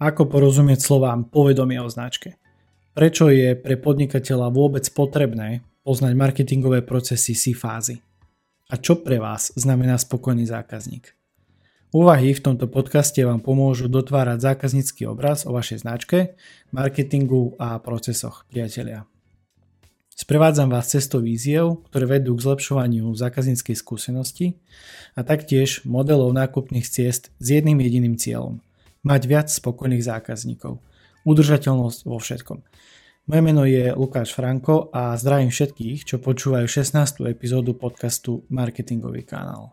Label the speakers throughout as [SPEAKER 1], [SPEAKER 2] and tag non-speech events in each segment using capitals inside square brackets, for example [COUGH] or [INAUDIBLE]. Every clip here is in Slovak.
[SPEAKER 1] Ako porozumieť slovám povedomie o značke? Prečo je pre podnikateľa vôbec potrebné poznať marketingové procesy C fázy? A čo pre vás znamená spokojný zákazník? Úvahy v tomto podcaste vám pomôžu dotvárať zákaznícky obraz o vašej značke, marketingu a procesoch, priatelia. Sprevádzam vás cestou víziev, ktoré vedú k zlepšovaniu zákazníckej skúsenosti a taktiež modelov nákupných ciest s jedným jediným cieľom. Mať viac spokojných zákazníkov. Udržateľnosť vo všetkom. Moje meno je Lukáš Franko a zdravím všetkých, čo počúvajú 16. epizódu podcastu Marketingový kanál.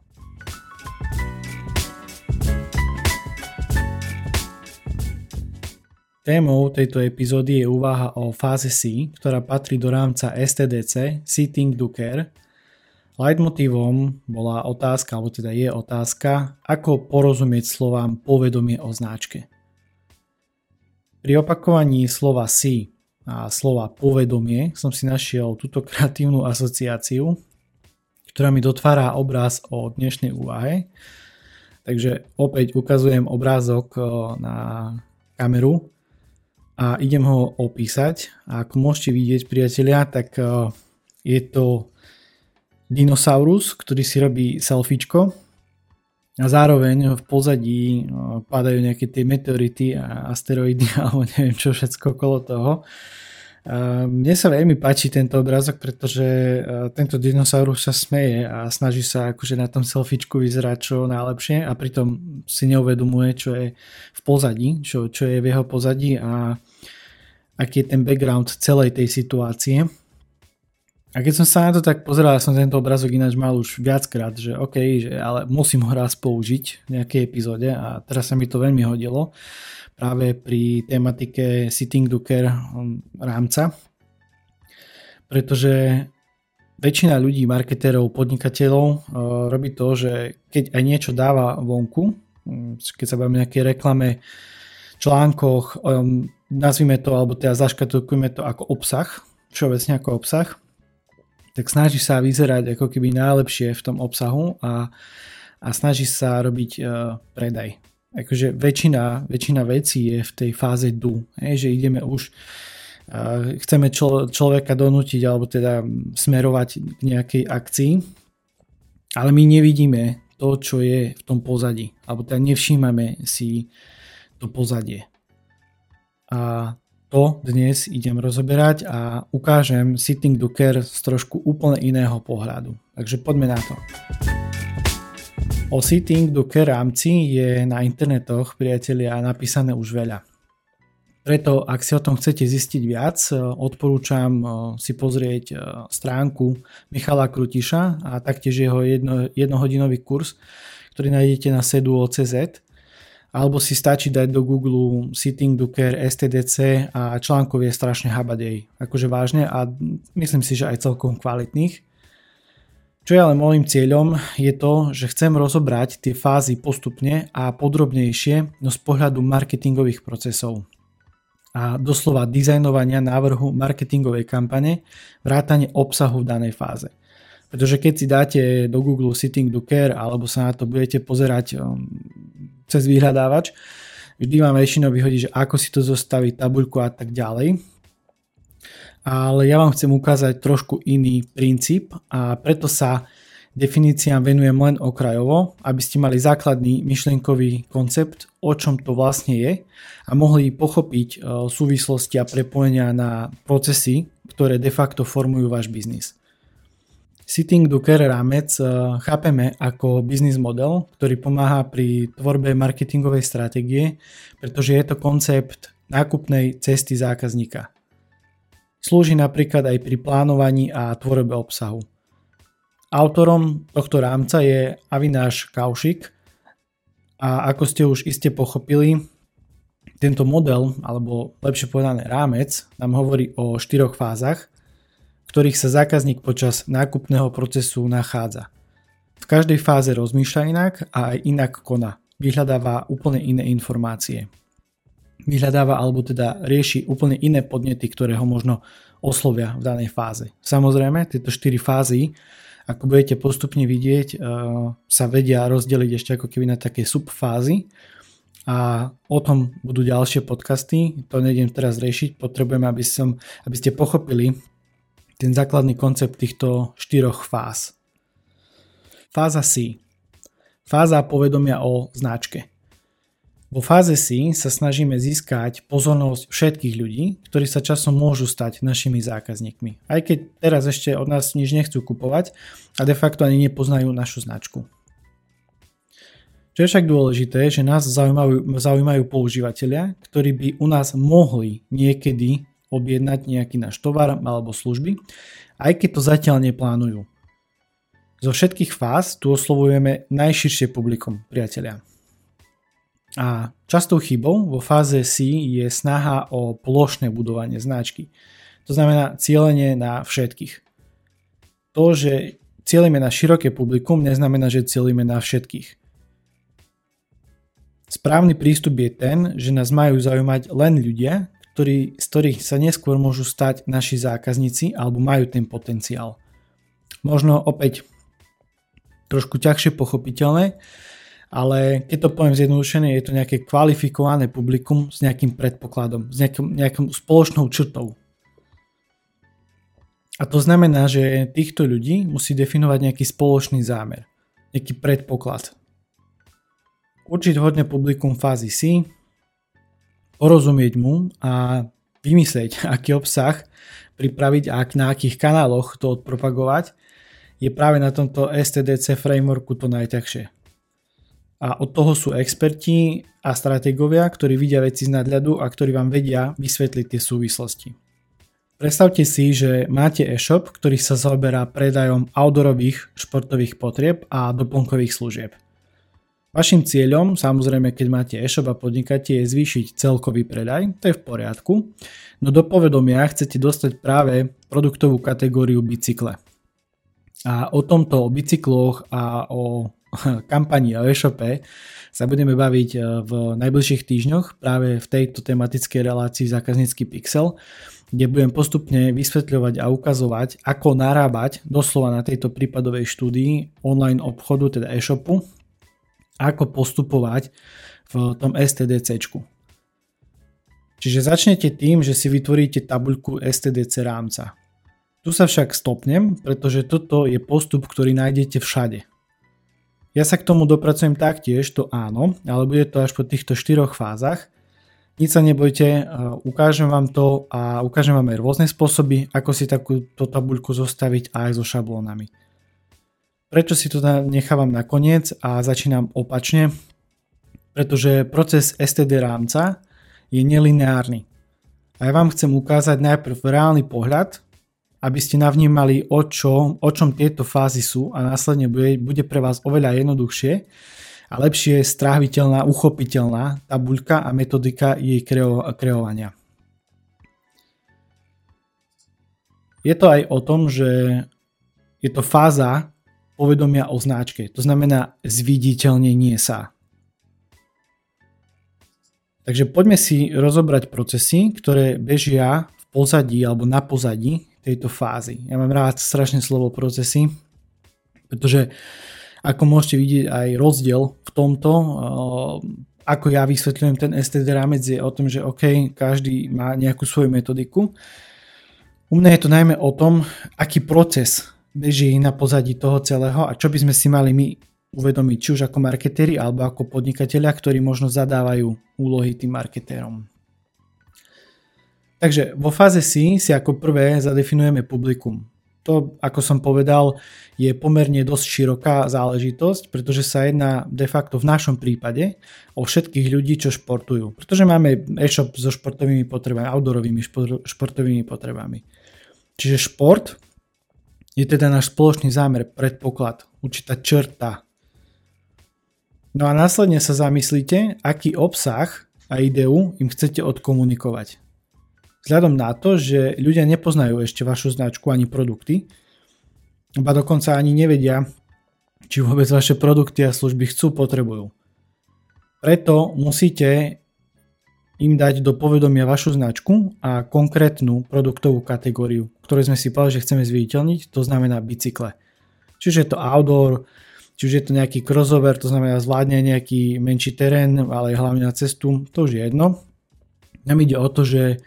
[SPEAKER 1] Témou tejto epizódy je úvaha o fáze C, ktorá patrí do rámca STDC, Sitting Do Care. Leitmotívom bola otázka, alebo teda je otázka, ako porozumieť slovám povedomie o značke. Pri opakovaní slova C a slova povedomie som si našiel túto kreatívnu asociáciu, ktorá mi dotvára obraz o dnešnej úvahe. Takže opäť ukazujem obrázok na kameru a idem ho opísať. A ako môžete vidieť, priatelia, tak e, je to dinosaurus, ktorý si robí selfiečko a zároveň v pozadí e, padajú nejaké tie meteority a asteroidy [LAUGHS] alebo neviem čo všetko okolo toho. Mne sa veľmi páči tento obrázok, pretože e, tento dinosaurus sa smeje a snaží sa akože na tom selfiečku vyzerať čo najlepšie a pritom si neuvedomuje, čo je v pozadí, čo, čo je v jeho pozadí a aký je ten background celej tej situácie. A keď som sa na to tak pozeral, som tento obrazok ináč mal už viackrát, že OK, že ale musím ho raz použiť v nejakej epizóde a teraz sa mi to veľmi hodilo práve pri tematike Sitting Duker um, rámca, pretože väčšina ľudí, marketérov, podnikateľov uh, robí to, že keď aj niečo dáva vonku, um, keď sa bavíme nejaké reklame, článkoch, um, nazvime to, alebo teda zaškatulkujeme to ako obsah, všeobecne ako obsah, tak snaží sa vyzerať ako keby najlepšie v tom obsahu a, a snaží sa robiť uh, predaj akože väčšina, väčšina vecí je v tej fáze do, hej, že ideme už uh, chceme člo, človeka donútiť alebo teda smerovať k nejakej akcii, ale my nevidíme to, čo je v tom pozadí, alebo teda nevšímame si to pozadie. A to dnes idem rozoberať a ukážem Sitting Duker z trošku úplne iného pohľadu. Takže poďme na to. O sitting do rámci je na internetoch, priatelia, napísané už veľa. Preto, ak si o tom chcete zistiť viac, odporúčam eh, si pozrieť eh, stránku Michala Krutiša a taktiež jeho jedno, jednohodinový kurz, ktorý nájdete na sedu.cz alebo si stačí dať do Google Sitting Duker STDC a článkov je strašne habadej. Akože vážne a myslím si, že aj celkom kvalitných. Čo je ale môjim cieľom je to, že chcem rozobrať tie fázy postupne a podrobnejšie no z pohľadu marketingových procesov a doslova dizajnovania návrhu marketingovej kampane, vrátane obsahu v danej fáze. Pretože keď si dáte do Google Sitting do Care alebo sa na to budete pozerať um, cez vyhľadávač, vždy vám väčšinou vyhodí, že ako si to zostaviť, tabuľku a tak ďalej ale ja vám chcem ukázať trošku iný princíp a preto sa definíciám venujem len okrajovo, aby ste mali základný myšlienkový koncept, o čom to vlastne je a mohli pochopiť e, súvislosti a prepojenia na procesy, ktoré de facto formujú váš biznis. Sitting Care rámec e, chápeme ako biznis model, ktorý pomáha pri tvorbe marketingovej stratégie, pretože je to koncept nákupnej cesty zákazníka. Slúži napríklad aj pri plánovaní a tvorbe obsahu. Autorom tohto rámca je Avináš Kaušik a ako ste už iste pochopili, tento model, alebo lepšie povedané rámec, nám hovorí o štyroch fázach, ktorých sa zákazník počas nákupného procesu nachádza. V každej fáze rozmýšľa inak a aj inak koná. Vyhľadáva úplne iné informácie vyhľadáva alebo teda rieši úplne iné podnety, ktoré ho možno oslovia v danej fáze. Samozrejme, tieto štyri fázy, ako budete postupne vidieť, eh, sa vedia rozdeliť ešte ako keby na také subfázy a o tom budú ďalšie podcasty, to nejdem teraz riešiť, potrebujem, aby, som, aby ste pochopili ten základný koncept týchto štyroch fáz. Fáza C. Fáza povedomia o značke. Vo fáze C sa snažíme získať pozornosť všetkých ľudí, ktorí sa časom môžu stať našimi zákazníkmi. Aj keď teraz ešte od nás nič nechcú kupovať a de facto ani nepoznajú našu značku. Čo je však dôležité, že nás zaujímajú, zaujímajú používateľia, ktorí by u nás mohli niekedy objednať nejaký náš tovar alebo služby, aj keď to zatiaľ neplánujú. Zo všetkých fáz tu oslovujeme najširšie publikum, priatelia. A častou chybou vo fáze C je snaha o plošné budovanie značky. To znamená cieľenie na všetkých. To, že cieľime na široké publikum, neznamená, že cieľime na všetkých. Správny prístup je ten, že nás majú zaujímať len ľudia, ktorí, z ktorých sa neskôr môžu stať naši zákazníci alebo majú ten potenciál. Možno opäť trošku ťažšie pochopiteľné, ale keď to poviem zjednodušene, je to nejaké kvalifikované publikum s nejakým predpokladom, s nejakým, nejakým spoločnou črtou. A to znamená, že týchto ľudí musí definovať nejaký spoločný zámer, nejaký predpoklad. Určiť hodne publikum fázy C, porozumieť mu a vymyslieť, [LAUGHS] aký obsah pripraviť a na akých kanáloch to odpropagovať, je práve na tomto STDC frameworku to najťažšie a od toho sú experti a stratégovia, ktorí vidia veci z nadľadu a ktorí vám vedia vysvetliť tie súvislosti. Predstavte si, že máte e-shop, ktorý sa zaoberá predajom outdoorových športových potrieb a doplnkových služieb. Vašim cieľom, samozrejme keď máte e-shop a podnikáte, je zvýšiť celkový predaj, to je v poriadku, no do povedomia chcete dostať práve produktovú kategóriu bicykle. A o tomto, o bicykloch a o [LAUGHS] kampani o e-shope sa budeme baviť e, v najbližších týždňoch práve v tejto tematickej relácii zákaznícky pixel, kde budem postupne vysvetľovať a ukazovať, ako narábať doslova na tejto prípadovej štúdii online obchodu, teda e-shopu, ako postupovať v tom STDC. Čiže začnete tým, že si vytvoríte tabuľku STDC rámca. Tu sa však stopnem, pretože toto je postup, ktorý nájdete všade. Ja sa k tomu dopracujem taktiež, to áno, ale bude to až po týchto štyroch fázach. Nič sa nebojte, ukážem vám to a ukážem vám aj rôzne spôsoby, ako si takúto tabuľku zostaviť aj so šablónami. Prečo si to nechávam nakoniec a začínam opačne? Pretože proces STD rámca je nelineárny. A ja vám chcem ukázať najprv reálny pohľad, aby ste navnímali, o, čo, o čom tieto fázy sú a následne bude, bude pre vás oveľa jednoduchšie a lepšie stráviteľná, uchopiteľná tabuľka a metodika jej kreo, kreovania. Je to aj o tom, že je to fáza povedomia o značke, to znamená zviditeľnenie sa. Takže poďme si rozobrať procesy, ktoré bežia v pozadí alebo na pozadí tejto fázy. Ja mám rád strašne slovo procesy, pretože ako môžete vidieť aj rozdiel v tomto, ako ja vysvetľujem ten STD rámec je o tom, že OK, každý má nejakú svoju metodiku. U mňa je to najmä o tom, aký proces beží na pozadí toho celého a čo by sme si mali my uvedomiť, či už ako marketéri alebo ako podnikatelia, ktorí možno zadávajú úlohy tým marketérom. Takže vo fáze C si ako prvé zadefinujeme publikum. To, ako som povedal, je pomerne dosť široká záležitosť, pretože sa jedná de facto v našom prípade o všetkých ľudí, čo športujú. Pretože máme e-shop so športovými potrebami, outdoorovými športovými potrebami. Čiže šport je teda náš spoločný zámer, predpoklad, určitá črta. No a následne sa zamyslíte, aký obsah a ideu im chcete odkomunikovať vzhľadom na to, že ľudia nepoznajú ešte vašu značku ani produkty, ba dokonca ani nevedia, či vôbec vaše produkty a služby chcú, potrebujú. Preto musíte im dať do povedomia vašu značku a konkrétnu produktovú kategóriu, ktorú sme si povedali, že chceme zviditeľniť, to znamená bicykle. Čiže je to outdoor, či už je to nejaký crossover, to znamená zvládne nejaký menší terén, ale hlavne na cestu, to už je jedno. Nám ide o to, že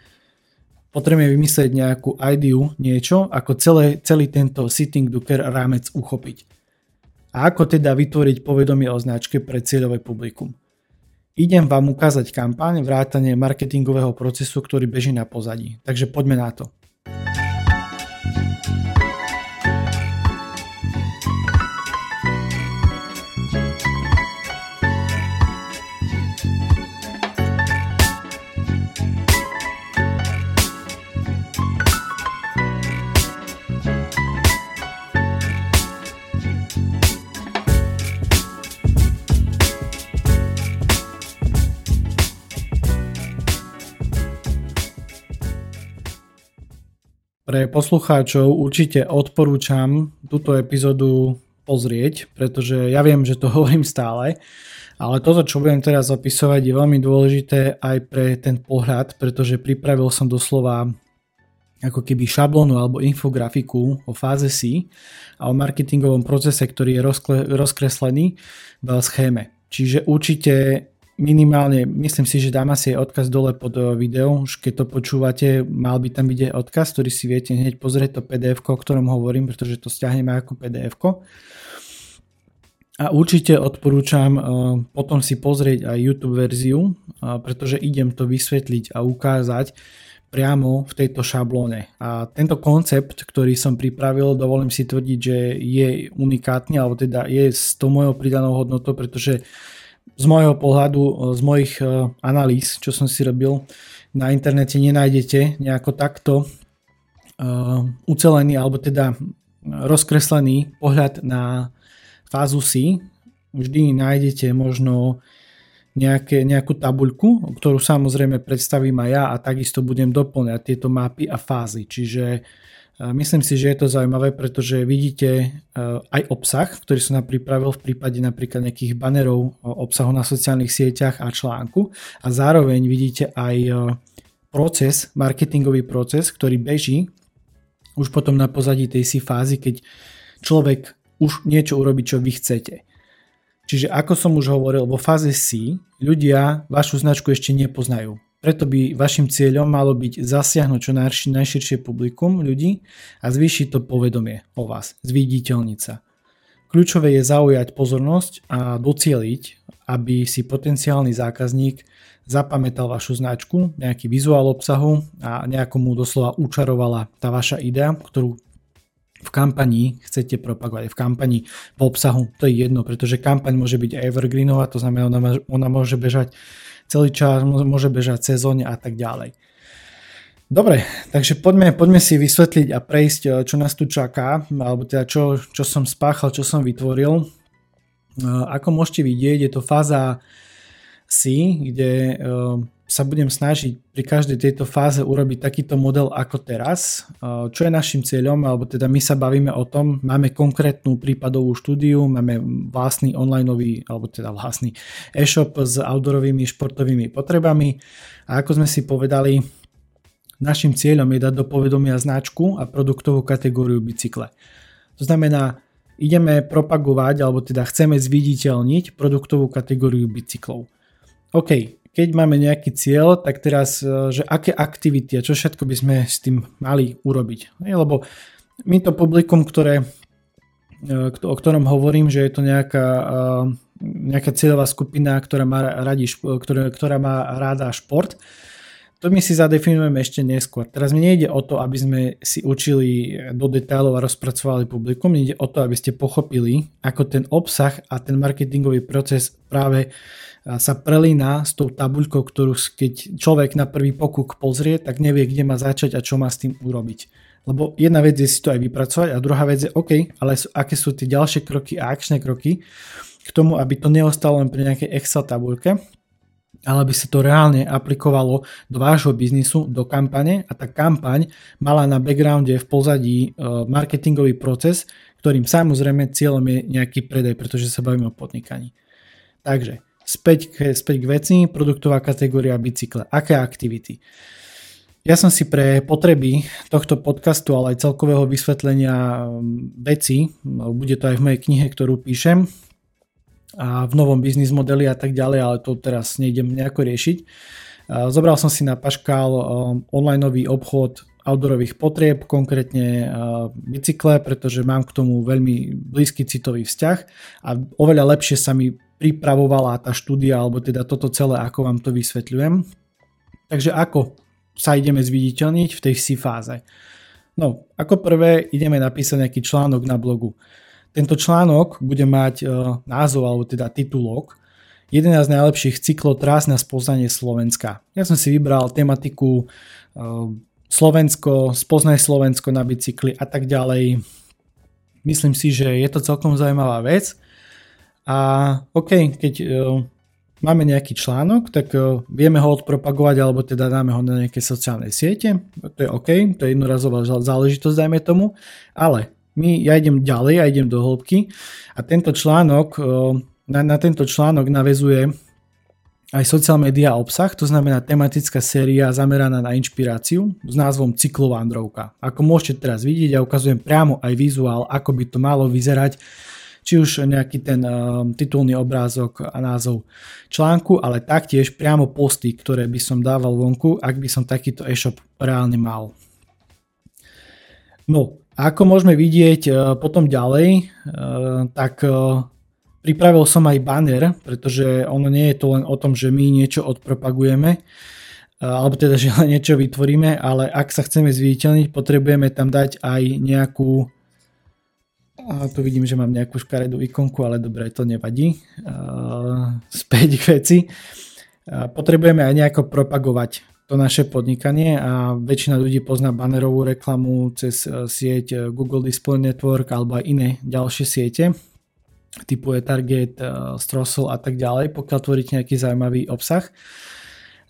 [SPEAKER 1] potrebujeme vymyslieť nejakú ideu, niečo, ako celé, celý tento sitting Docker rámec uchopiť. A ako teda vytvoriť povedomie o značke pre cieľové publikum. Idem vám ukázať kampaň, vrátanie marketingového procesu, ktorý beží na pozadí. Takže poďme na to. Poslucháčov určite odporúčam túto epizódu pozrieť, pretože ja viem, že to [LAUGHS] hovorím stále, ale toto, čo budem teraz opisovať, je veľmi dôležité aj pre ten pohľad, pretože pripravil som doslova ako keby šablónu alebo infografiku o fáze C a o marketingovom procese, ktorý je rozkreslený v schéme. Čiže určite minimálne, myslím si, že dám asi odkaz dole pod eh, video, už keď to počúvate, mal by tam byť aj odkaz, ktorý si viete hneď pozrieť to pdf o ktorom hovorím, pretože to stiahneme ako pdf a určite odporúčam uh, potom si pozrieť aj YouTube verziu, uh, pretože idem to vysvetliť a ukázať priamo v tejto šablóne. A tento koncept, ktorý som pripravil, dovolím si tvrdiť, že je unikátny, alebo teda je s tou mojou pridanou hodnotou, pretože z môjho pohľadu, e, z mojich e, analýz, čo som si robil, na internete nenájdete nejako takto uh, ucelený alebo teda rozkreslený pohľad na fázu C. Vždy nájdete možno nejaké, nejakú tabuľku, ktorú samozrejme predstavím aj ja a takisto budem doplňať tieto mapy a fázy. Čiže Myslím si, že je to zaujímavé, pretože vidíte e, aj obsah, ktorý som nám pripravil v prípade napríklad nejakých banerov obsahu na sociálnych sieťach a článku a zároveň vidíte aj e, proces, marketingový proces, ktorý beží už potom na pozadí tej si fázy, keď človek už niečo urobí, čo vy chcete. Čiže ako som už hovoril, vo fáze C ľudia vašu značku ešte nepoznajú. Preto by vašim cieľom malo byť zasiahnuť čo najširšie publikum ľudí a zvýšiť to povedomie o vás, zviditeľniť sa. Kľúčové je zaujať pozornosť a docieliť, aby si potenciálny zákazník zapamätal vašu značku, nejaký vizuál obsahu a nejako mu doslova učarovala tá vaša idea, ktorú v kampani chcete propagovať, v kampani v obsahu, to je jedno, pretože kampaň môže byť evergreenová, to znamená, ona, ona môže bežať celý čas, môže bežať sezóne a tak ďalej. Dobre, takže poďme, poďme si vysvetliť a prejsť, eh, čo nás tu čaká, alebo teda čo, čo som spáchal, čo som vytvoril. Eh, ako môžete vidieť, je to fáza C, kde eh, sa budem snažiť pri každej tejto fáze urobiť takýto model ako teraz. Čo je našim cieľom, alebo teda my sa bavíme o tom, máme konkrétnu prípadovú štúdiu, máme vlastný online, alebo teda vlastný e-shop s outdoorovými športovými potrebami a ako sme si povedali, našim cieľom je dať do povedomia značku a produktovú kategóriu bicykle. To znamená, ideme propagovať, alebo teda chceme zviditeľniť produktovú kategóriu bicyklov. OK, keď máme nejaký cieľ, tak teraz, e, že aké aktivity a čo všetko by sme s tým mali urobiť. Lebo my to publikum, ktoré, e, o ktorom hovorím, že je to nejaká, e, nejaká cieľová skupina, ktorá má, radi, ktorá, ktorá má ráda šport, to my si zadefinujeme ešte neskôr. Teraz mi nejde o to, aby sme si učili do detailov a rozpracovali publikum, ide o to, aby ste pochopili, ako ten obsah a ten marketingový proces práve sa prelína s tou tabuľkou, ktorú keď človek na prvý pokuk pozrie, tak nevie, kde má začať a čo má s tým urobiť. Lebo jedna vec je si to aj vypracovať a druhá vec je OK, ale aké sú tie ďalšie kroky a akčné kroky k tomu, aby to neostalo len pri nejakej Excel tabuľke, ale aby sa to reálne aplikovalo do vášho biznisu, do kampane a tá kampaň mala na backgrounde v pozadí e, marketingový proces, ktorým samozrejme cieľom je nejaký predaj, pretože sa bavíme o podnikaní. Takže Späť k, späť k veci, produktová kategória bicykle. Aké aktivity? Ja som si pre potreby tohto podcastu, ale aj celkového vysvetlenia veci, bude to aj v mojej knihe, ktorú píšem, a v novom biznis modeli a tak ďalej, ale to teraz nejdem nejako riešiť. Zobral som si na Paškal online obchod outdoorových potrieb, konkrétne bicykle, pretože mám k tomu veľmi blízky citový vzťah a oveľa lepšie sa mi pripravovala tá štúdia, alebo teda toto celé, ako vám to vysvetľujem. Takže ako sa ideme zviditeľniť v tej si fáze? No, ako prvé ideme napísať nejaký článok na blogu. Tento článok bude mať e, názov, alebo teda titulok 11 najlepších cyklov trás na spoznanie Slovenska. Ja som si vybral tematiku e, Slovensko, spoznaj Slovensko na bicykli a tak ďalej. Myslím si, že je to celkom zaujímavá vec. A OK, keď uh, máme nejaký článok, tak vieme ho odpropagovať alebo teda dáme ho na nejaké sociálne siete. To je OK, to je jednorazová záležitosť, dajme tomu. Ale my, ja idem ďalej, ja idem do hĺbky a tento článok, uh, na, na tento článok navezuje aj social media obsah, to znamená tematická séria zameraná na inšpiráciu s názvom Cyklovandrovka. Ako môžete teraz vidieť, ja ukazujem priamo aj vizuál, ako by to malo vyzerať či už nejaký ten uh, titulný obrázok a názov článku, ale taktiež priamo posty, ktoré by som dával vonku, ak by som takýto e-shop reálne mal. No, ako môžeme vidieť uh, potom ďalej, uh, tak uh, pripravil som aj banner, pretože ono nie je to len o tom, že my niečo odpropagujeme, alebo teda, že [LAUGHS] niečo vytvoríme, ale ak sa chceme zviditeľniť, potrebujeme tam dať aj nejakú a tu vidím, že mám nejakú škaredú ikonku, ale dobre, to nevadí. Späť k veci. Potrebujeme aj nejako propagovať to naše podnikanie a väčšina ľudí pozná bannerovú reklamu cez e, sieť e, Google Display Network alebo aj iné ďalšie siete typu Target, e, Strossel a tak ďalej, pokiaľ tvoríte nejaký zaujímavý obsah.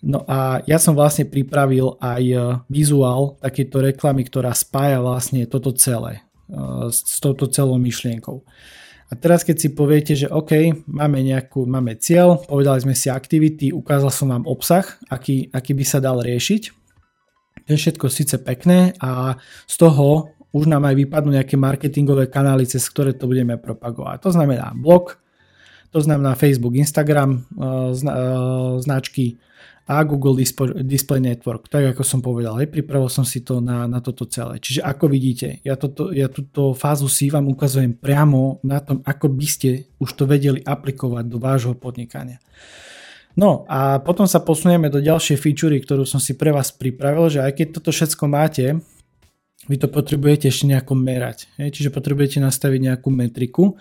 [SPEAKER 1] No a ja som vlastne pripravil aj vizuál takéto reklamy, ktorá spája vlastne toto celé s touto celou myšlienkou. A teraz keď si poviete, že OK, máme, nejakú, máme cieľ, povedali sme si aktivity, ukázal som vám obsah, aký, aký by sa dal riešiť. To je všetko síce pekné a z toho už nám aj vypadnú nejaké marketingové kanály, cez ktoré to budeme propagovať. To znamená blog, to znamená Facebook, Instagram, eh, eh, značky, a Google Display Network. Tak ako som povedal, aj pripravil som si to na, na toto celé. Čiže ako vidíte, ja, toto, ja túto fázu si vám ukazujem priamo na tom, ako by ste už to vedeli aplikovať do vášho podnikania. No a potom sa posunieme do ďalšej featurey, ktorú som si pre vás pripravil, že aj keď toto všetko máte, vy to potrebujete ešte nejako merať. Čiže potrebujete nastaviť nejakú metriku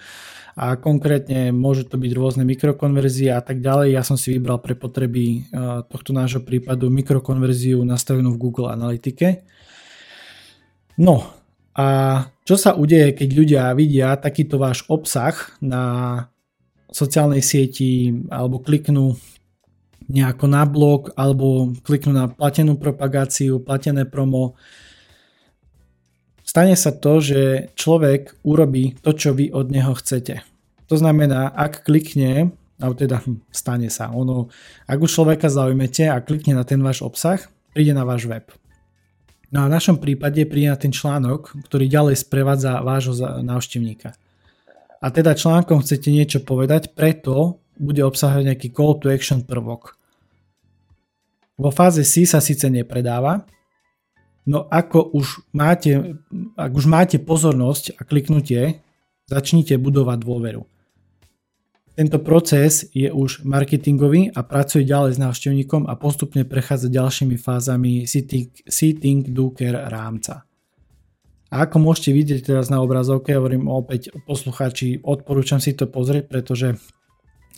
[SPEAKER 1] a konkrétne môže to byť rôzne mikrokonverzie a tak ďalej. Ja som si vybral pre potreby e, tohto nášho prípadu mikrokonverziu nastavenú v Google Analytike. No a čo sa udeje, keď ľudia vidia takýto váš obsah na sociálnej sieti alebo kliknú nejako na blog alebo kliknú na platenú propagáciu, platené promo, stane sa to, že človek urobí to, čo vy od neho chcete. To znamená, ak klikne, alebo teda hm, stane sa, ono, ak už človeka zaujmete a klikne na ten váš obsah, príde na váš web. No a v našom prípade príde na ten článok, ktorý ďalej sprevádza vášho návštevníka. A teda článkom chcete niečo povedať, preto bude obsahovať nejaký call to action prvok. Vo fáze C sa síce nepredáva, No ako už máte, ak už máte pozornosť a kliknutie, začnite budovať dôveru. Tento proces je už marketingový a pracuje ďalej s návštevníkom a postupne prechádza ďalšími fázami Seating Duker rámca. A ako môžete vidieť teraz na obrazovke, hovorím opäť poslucháči, odporúčam si to pozrieť, pretože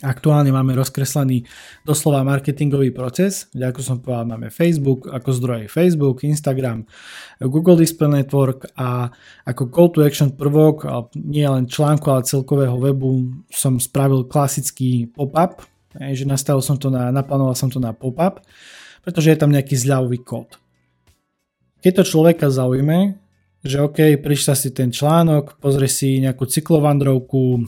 [SPEAKER 1] Aktuálne máme rozkreslený doslova marketingový proces, kde ako som povedal, máme Facebook ako zdroje Facebook, Instagram, Google Display Network a ako call to action prvok, nie len článku, ale celkového webu som spravil klasický pop-up, že nastavil som to na, naplánoval som to na pop-up, pretože je tam nejaký zľavový kód. Keď to človeka zaujme, že OK, prečíta si ten článok, pozrie si nejakú cyklovandrovku,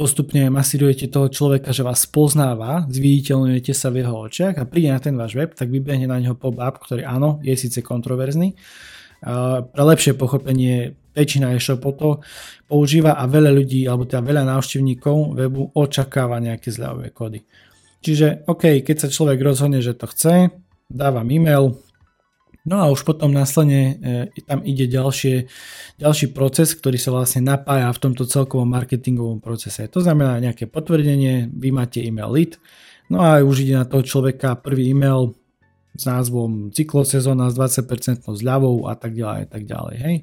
[SPEAKER 1] postupne masírujete toho človeka, že vás poznáva, zviditeľňujete sa v jeho očiach a príde na ten váš web, tak vybehne na neho pop-up, ktorý áno, je síce kontroverzný, pre lepšie pochopenie väčšina e-shopov používa a veľa ľudí, alebo teda veľa návštevníkov webu očakáva nejaké zľavové kódy. Čiže OK, keď sa človek rozhodne, že to chce, dávam e-mail, No a už potom následne e, tam ide ďalšie, ďalší proces, ktorý sa vlastne napája v tomto celkovom marketingovom procese. To znamená nejaké potvrdenie, vy máte e-mail lead, no a už ide na toho človeka prvý e-mail s názvom cyklosezóna s 20% zľavou a tak ďalej a tak ďalej. Hej.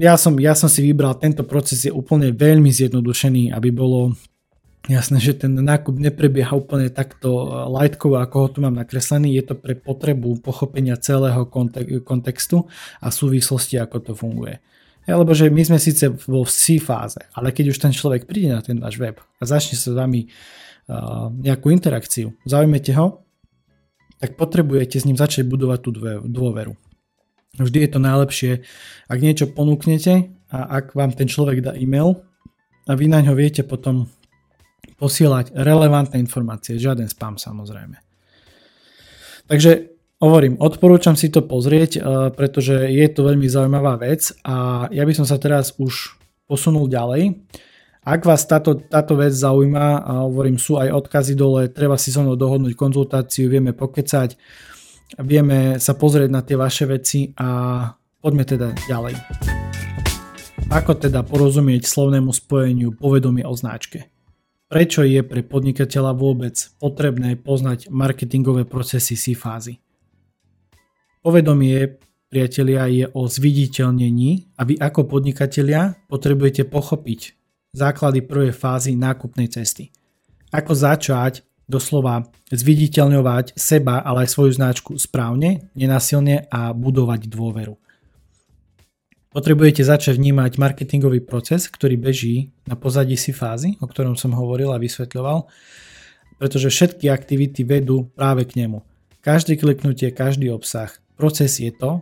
[SPEAKER 1] Ja som, ja som si vybral, tento proces je úplne veľmi zjednodušený, aby bolo Jasné, že ten nákup neprebieha úplne takto eh, lightkovo, ako ho tu mám nakreslený. Je to pre potrebu pochopenia celého kontextu a súvislosti, ako to funguje. Lebo že my sme síce vo C fáze, ale keď už ten človek príde na ten váš web a začne sa s vami uh, nejakú interakciu, zaujmete ho, tak potrebujete s ním začať budovať tú dôveru. Vždy je to najlepšie, ak niečo ponúknete a ak vám ten človek dá e-mail a vy na ňo viete potom posielať relevantné informácie, žiaden spam samozrejme. Takže hovorím, odporúčam si to pozrieť, eh, pretože je to veľmi zaujímavá vec a ja by som sa teraz už posunul ďalej. Ak vás táto, táto vec zaujíma, a hovorím, sú aj odkazy dole, treba si so mnou dohodnúť konzultáciu, vieme pokecať, vieme sa pozrieť na tie vaše veci a poďme teda ďalej. Ako teda porozumieť slovnému spojeniu povedomie o značke? Prečo je pre podnikateľa vôbec potrebné poznať marketingové procesy C fázy? Povedomie, priatelia, je o zviditeľnení a vy ako podnikatelia potrebujete pochopiť základy prvej fázy nákupnej cesty. Ako začať doslova zviditeľňovať seba, ale aj svoju značku správne, nenasilne a budovať dôveru. Potrebujete začať vnímať marketingový proces, ktorý beží na pozadí si fázy, o ktorom som hovoril a vysvetľoval, pretože všetky aktivity vedú práve k nemu. Každé kliknutie, každý obsah, proces je to,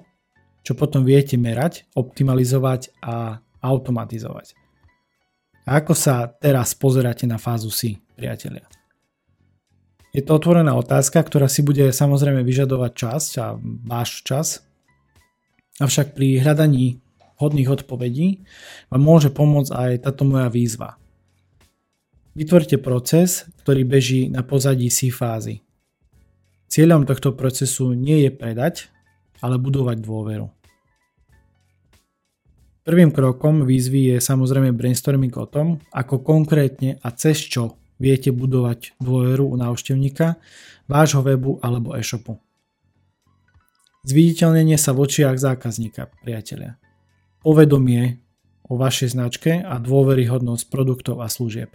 [SPEAKER 1] čo potom viete merať, optimalizovať a automatizovať. A ako sa teraz pozeráte na fázu si, priatelia? Je to otvorená otázka, ktorá si bude samozrejme vyžadovať čas a váš čas. Avšak pri hľadaní hodných odpovedí vám môže pomôcť aj táto moja výzva. Vytvorte proces, ktorý beží na pozadí C fázy. Cieľom tohto procesu nie je predať, ale budovať dôveru. Prvým krokom výzvy je samozrejme brainstorming o tom, ako konkrétne a cez čo viete budovať dôveru u návštevníka, vášho webu alebo e-shopu. Zviditeľnenie sa v očiach zákazníka, priatelia povedomie o vašej značke a dôveryhodnosť produktov a služieb.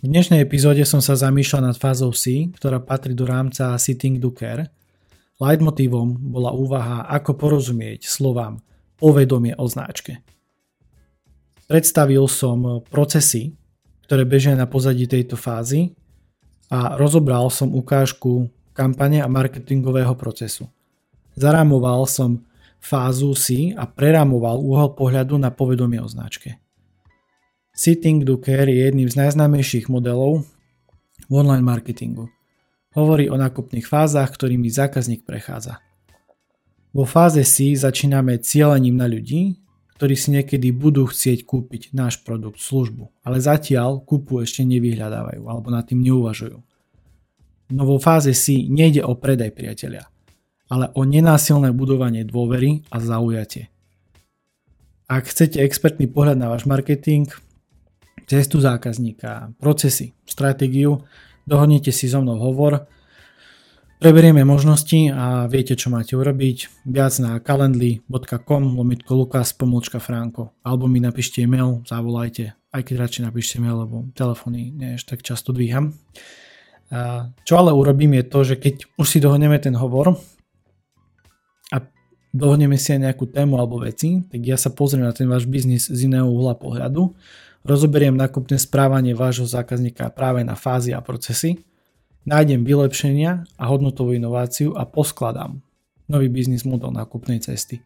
[SPEAKER 1] V dnešnej epizóde som sa zamýšľal nad fázou C, ktorá patrí do rámca Sitting do Care. Leitmotívom bola úvaha, ako porozumieť slovám povedomie o značke. Predstavil som procesy, ktoré bežia na pozadí tejto fázy a rozobral som ukážku kampane a marketingového procesu. Zarámoval som fázu si a prerámoval úhol pohľadu na povedomie o značke. Sitting do Care je jedným z najznámejších modelov v online marketingu. Hovorí o nákupných fázach, ktorými zákazník prechádza. Vo fáze C začíname cielením na ľudí, ktorí si niekedy budú chcieť kúpiť náš produkt, službu, ale zatiaľ kúpu ešte nevyhľadávajú alebo nad tým neuvažujú. No vo fáze C nejde o predaj priatelia ale o nenásilné budovanie dôvery a zaujatie. Ak chcete expertný pohľad na váš marketing, cestu zákazníka, procesy, stratégiu, dohodnite si so mnou hovor, preberieme možnosti a viete, čo máte urobiť. Viac na calendly.com lomitko lukas pomlčka franko alebo mi napíšte e-mail, zavolajte, aj keď radšej napíšte e-mail, lebo telefóny nie tak často dvíham. Čo ale urobím je to, že keď už si dohodneme ten hovor, dohodneme si aj nejakú tému alebo veci, tak ja sa pozriem na ten váš biznis z iného uhla pohľadu, rozoberiem nákupné správanie vášho zákazníka práve na fázy a procesy, nájdem vylepšenia a hodnotovú inováciu a poskladám nový biznis model nákupnej cesty.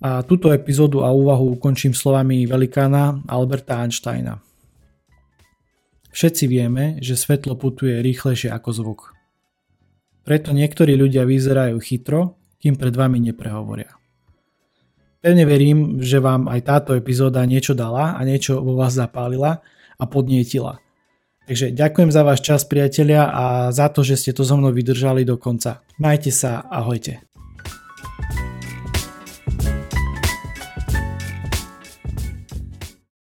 [SPEAKER 1] A túto epizódu a úvahu ukončím slovami velikána Alberta Einsteina. Všetci vieme, že svetlo putuje rýchlejšie ako zvuk. Preto niektorí ľudia vyzerajú chytro, kým pred vami neprehovoria. Pevne verím, že vám aj táto epizóda niečo dala a niečo vo vás zapálila a podnietila. Takže ďakujem za váš čas priatelia a za to, že ste to so mnou vydržali do konca. Majte sa, ahojte.